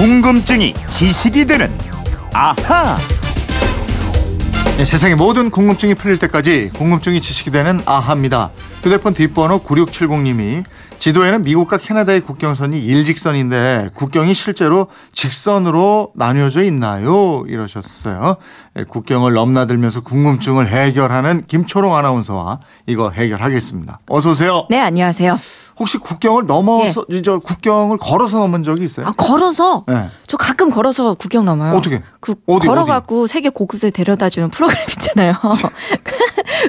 궁금증이 지식이 되는 아하. 네, 세상의 모든 궁금증이 풀릴 때까지 궁금증이 지식이 되는 아하입니다. 휴대폰 뒷번호 9670님이 지도에는 미국과 캐나다의 국경선이 일직선인데 국경이 실제로 직선으로 나뉘어져 있나요? 이러셨어요. 네, 국경을 넘나들면서 궁금증을 해결하는 김초롱 아나운서와 이거 해결하겠습니다. 어서 오세요. 네, 안녕하세요. 혹시 국경을 넘어서 저 국경을 걸어서 넘은 적이 있어요? 아, 걸어서? 네. 저 가끔 걸어서 국경 넘어요. 어떻게? 그 어디, 걸어갖고 세계 곳곳에 데려다 주는 프로그램 있잖아요.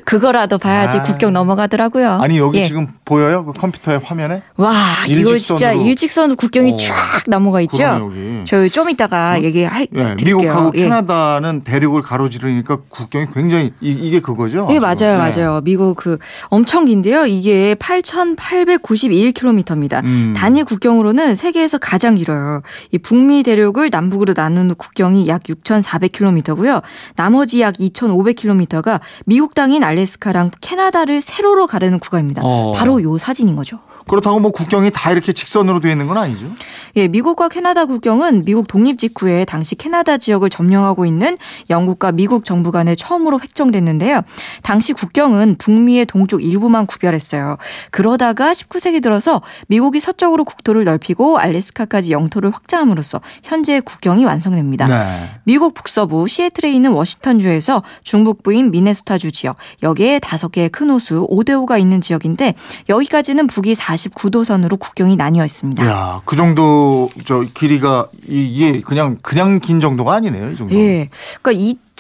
그거라도 봐야지 아. 국경 넘어가더라고요. 아니 여기 예. 지금 보여요? 그 컴퓨터의 화면에? 와, 이거 진짜 일직선으로. 일직선으로 국경이 어. 쫙 넘어가 있죠? 저희 좀 이따가 얘기할 예, 드릴게요. 미국하고 예. 캐나다는 대륙을 가로지르니까 국경이 굉장히 이, 게 그거죠? 예? 맞아요, 네. 맞아요. 미국 그 엄청 긴데요. 이게 8,891km입니다. 음. 단일 국경으로는 세계에서 가장 길어요. 이 북미 대륙을 남북으로 나누는 국경이 약 6,400km고요. 나머지 약 2,500km가 미국 땅인 알래스카랑 캐나다를 세로로 가르는 구간입니다. 어. 바로 요 사진인 거죠. 그렇다고 뭐 국경이 다 이렇게 직선으로 되어 있는 건 아니죠? 예, 미국과 캐나다 국경은 미국 독립 직후에 당시 캐나다 지역을 점령하고 있는 영국과 미국 정부 간에 처음으로 획정됐는데요. 당시 국경은 북미의 동쪽 일부만 구별했어요. 그러다가 19세기 들어서 미국이 서쪽으로 국토를 넓히고 알래스카까지 영토를 확장함으로써 현재 국경이 완성됩니다. 네. 미국 북서부 시애틀에 있는 워싱턴주에서 중북부인 미네소타주 지역 여기에 다섯 개의 큰 호수 오데오가 있는 지역인데 여기까지는 북이 49도선으로 국경이 나뉘어 있습니다. 야, 그 정도 저 길이가 이- 이게 그냥 그냥 긴 정도가 아니네요, 이 정도. 예. 그러니까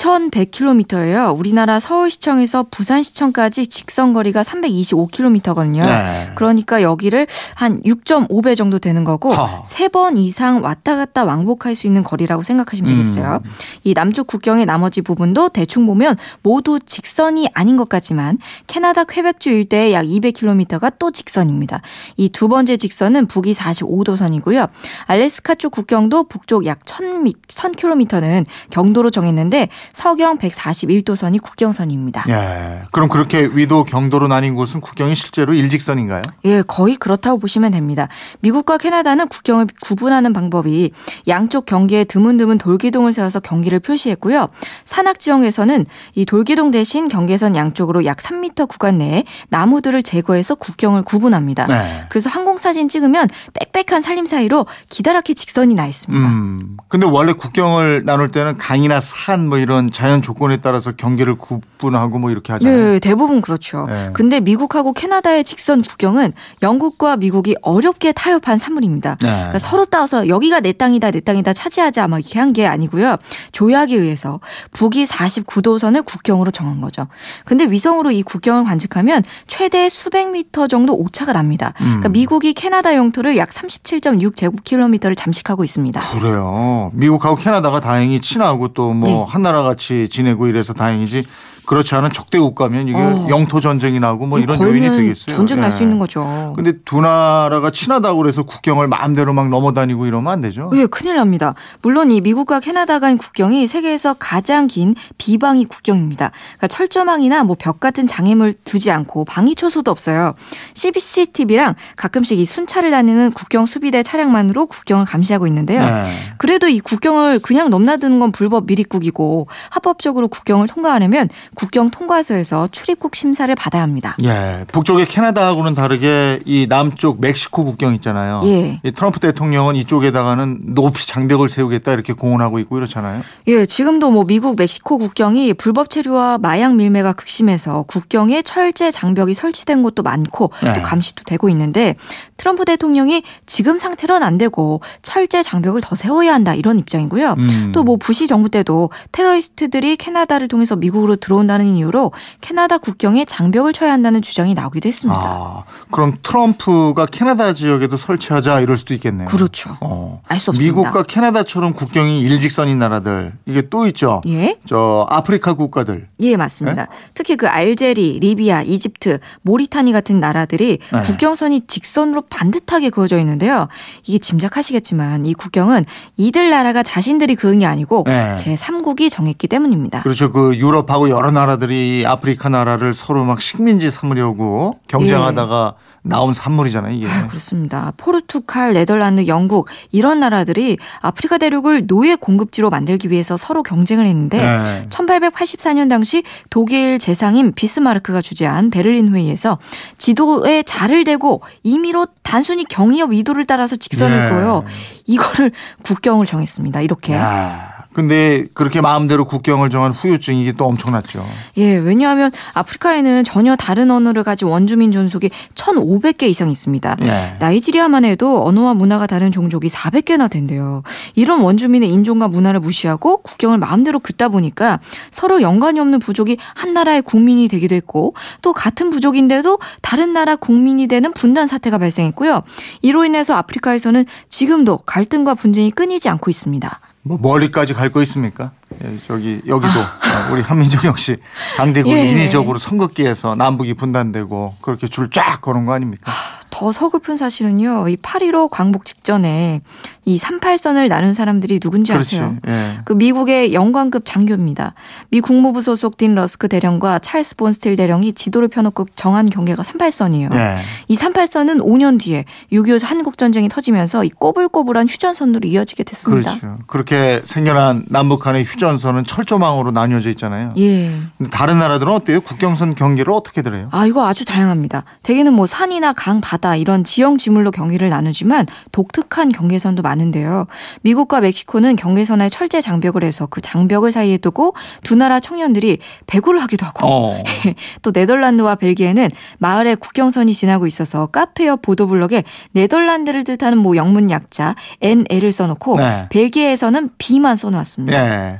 2,100km예요. 우리나라 서울시청에서 부산시청까지 직선 거리가 325km거든요. 네. 그러니까 여기를 한 6.5배 정도 되는 거고 하. 세번 이상 왔다 갔다 왕복할 수 있는 거리라고 생각하시면 되겠어요. 음. 이 남쪽 국경의 나머지 부분도 대충 보면 모두 직선이 아닌 것 같지만 캐나다 퀘벡주 일대의 약 200km가 또 직선입니다. 이 두 번째 직선은 북이 45도선이고요. 알래스카 쪽 국경도 북쪽 약 1000, 1000km는 경도로 정했는데 서경 141도선이 국경선입니다. 예. 그럼 그렇게 위도 경도로 나뉜 곳은 국경이 실제로 일직선인가요? 예, 거의 그렇다고 보시면 됩니다. 미국과 캐나다는 국경을 구분하는 방법이 양쪽 경계에 드문드문 돌기둥을 세워서 경기를 표시했고요. 산악 지형에서는 이 돌기둥 대신 경계선 양쪽으로 약 3m 구간 내에 나무들을 제거해서 국경을 구분합니다. 네. 그래서 항공 사진 찍으면 빽빽한 산림 사이로 기다랗게 직선이 나 있습니다. 음. 근데 원래 국경을 나눌 때는 강이나 산 뭐 이런 자연 조건에 따라서 경계를 구분하고 뭐 이렇게 하잖아요. 네, 대부분 그렇죠. 네. 근데 미국하고 캐나다의 직선 국경은 영국과 미국이 어렵게 타협한 산물입니다. 네. 그러니까 서로 따서 여기가 내 땅이다, 내 땅이다 차지하자 막 이렇게 한 게 아니고요. 조약에 의해서 북이 49도선을 국경으로 정한 거죠. 근데 위성으로 이 국경을 관측하면 최대 수백 미터 정도 오차가 납니다. 음. 그러니까 미국이 캐나다 영토를 약 37.6 제곱킬로미터를 잠식하고 있습니다. 그래요. 미국하고 캐나다가 다행히 친하고 또뭐 네. 한나라 같이 지내고 이래서 다행이지. 그렇지 않은 적대 국가면 이게 어. 영토 전쟁이 나고 뭐 이런 요인이 되겠어요. 전쟁 날 예. 수 있는 거죠. 근데 두 나라가 친하다고 그래서 국경을 마음대로 막 넘어다니고 이러면 안 되죠. 예, 큰일 납니다. 물론 이 미국과 캐나다 간 국경이 세계에서 가장 긴 비방위 국경입니다. 그러니까 철조망이나 뭐 벽 같은 장애물 두지 않고 방위 초소도 없어요. CCTV랑 가끔씩 이 순찰을 다니는 국경 수비대 차량만으로 국경을 감시하고 있는데요. 네. 그래도 이 국경을 그냥 넘나드는 건 불법 미립국이고 합법적으로 국경을 통과하려면 국경 통과서에서 출입국 심사를 받아야 합니다. 예, 북쪽의 캐나다하고는 다르게 이 남쪽 멕시코 국경 있잖아요. 예. 이 트럼프 대통령은 이쪽에다가는 높이 장벽을 세우겠다 이렇게 공언하고 있고 이렇잖아요. 예, 지금도 뭐 미국 멕시코 국경이 불법 체류와 마약 밀매가 극심해서 국경에 철제 장벽이 설치된 곳도 많고 네. 또 감시도 되고 있는데 트럼프 대통령이 지금 상태로는 안 되고 철제 장벽을 더 세워야 한다 이런 입장이고요. 음. 또뭐 부시 정부 때도 테러리스트들이 캐나다를 통해서 미국으로 들어온 다는 이유로 캐나다 국경에 장벽을 쳐야 한다는 주장이 나오기도 했습니다. 아, 그럼 트럼프가 캐나다 지역에도 설치하자 이럴 수도 있겠네요. 그렇죠. 어. 알수 없습니다. 미국과 캐나다처럼 국경이 일직선인 나라들 이게 또 있죠. 예? 저 아프리카 국가들. 예, 맞습니다. 특히 그 알제리, 리비아, 이집트, 모리타니 같은 나라들이 네. 국경선이 직선으로 반듯하게 그어져 있는데요. 이게 짐작하시겠지만 이 국경은 이들 나라가 자신들이 그은 게 아니고 네. 제3국이 정했기 때문입니다. 그렇죠. 그 유럽하고 여러 나라들이 아프리카 나라를 서로 막 식민지 삼으려고 경쟁하다가 나온 산물이잖아요, 이게. 아, 그렇습니다. 포르투갈, 네덜란드, 영국 이런 나라들이 아프리카 대륙을 노예 공급지로 만들기 위해서 서로 경쟁을 했는데 네. 1884년 당시 독일 재상인 비스마르크가 주재한 베를린 회의에서 지도에 자를 대고 임의로 단순히 경의업 의도를 따라서 직선을 예. 그어요. 이거를 국경을 정했습니다. 이렇게. 야, 근데 그렇게 마음대로 국경을 정한 후유증이 이게 또 엄청났죠. 예, 왜냐하면 아프리카에는 전혀 다른 언어를 가진 원주민 존속이 1,500개 이상 있습니다. 예. 나이지리아만 해도 언어와 문화가 다른 종족이 400개나 된대요. 이런 원주민의 인종과 문화를 무시하고 국경을 마음대로 긋다 보니까 서로 연관이 없는 부족이 한 나라의 국민이 되기도 했고 또 같은 부족인데도 다른 나라 국민이 되는 분단 사태가 발생했고요. 이로 인해서 아프리카에서는 지금도 갈등과 분쟁이 끊이지 않고 있습니다. 뭐 멀리까지 갈 거 있습니까? 예, 저기 여기도 어, 우리 한민정 역시 강대국이 예. 인위적으로 선긋기에서 남북이 분단되고 그렇게 줄 쫙 거는 거 아닙니까? 더 서글픈 사실은요. 이 8.15 광복 직전에 이 38선을 나눈 사람들이 누군지 그렇지. 아세요? 예. 그 미국의 영관급 장교입니다. 미 국무부 소속 딘 러스크 대령과 찰스 본스틸 대령이 지도를 펴놓고 정한 경계가 38선이에요. 예. 이 38선은 5년 뒤에 6.25 한국 전쟁이 터지면서 이 꼬불꼬불한 휴전선으로 이어지게 됐습니다. 그렇죠. 그렇게 생겨난 남북 간의 휴전 선은 철조망으로 나뉘어져 있잖아요. 예. 다른 나라들은 어때요? 국경선 경계를 어떻게 들어요? 아, 이거 아주 다양합니다. 대개는 뭐 산이나 강, 바다 이런 지형 지물로 경계를 나누지만 독특한 경계선도 많은데요. 미국과 멕시코는 경계선에 철제 장벽을 해서 그 장벽을 사이에 두고 두 나라 청년들이 배구를 하기도 하고 어. 또 네덜란드와 벨기에는 마을에 국경선이 지나고 있어서 카페 옆 보도블럭에 네덜란드를 뜻하는 뭐 영문 약자 NL을 써놓고 네. 벨기에에서는 B만 써놓았습니다. 예.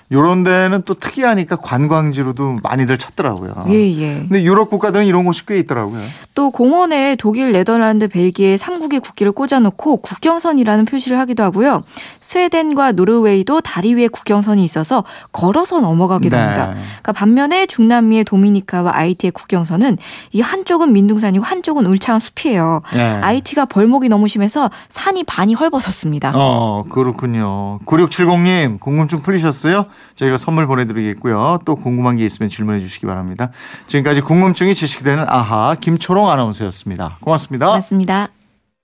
요런 데는 또 특이하니까 관광지로도 많이들 찾더라고요. 예, 예. 근데 유럽 국가들은 이런 곳이 꽤 있더라고요. 또 공원에 독일, 네덜란드, 벨기에 3국의 국기를 꽂아놓고 국경선이라는 표시를 하기도 하고요. 스웨덴과 노르웨이도 다리 위에 국경선이 있어서 걸어서 넘어가기도 네. 합니다. 그러니까 반면에 중남미의 도미니카와 아이티의 국경선은 이 한쪽은 민둥산이고 한쪽은 울창한 숲이에요. 예. 아이티가 벌목이 너무 심해서 산이 반이 헐벗었습니다. 어, 그렇군요. 9670님, 궁금증 풀리셨어요? 저희가 선물 보내드리겠고요. 또 궁금한 게 있으면 질문해 주시기 바랍니다. 지금까지 궁금증이 지식되는 아하, 김초롱 아나운서였습니다. 고맙습니다. 맞습니다.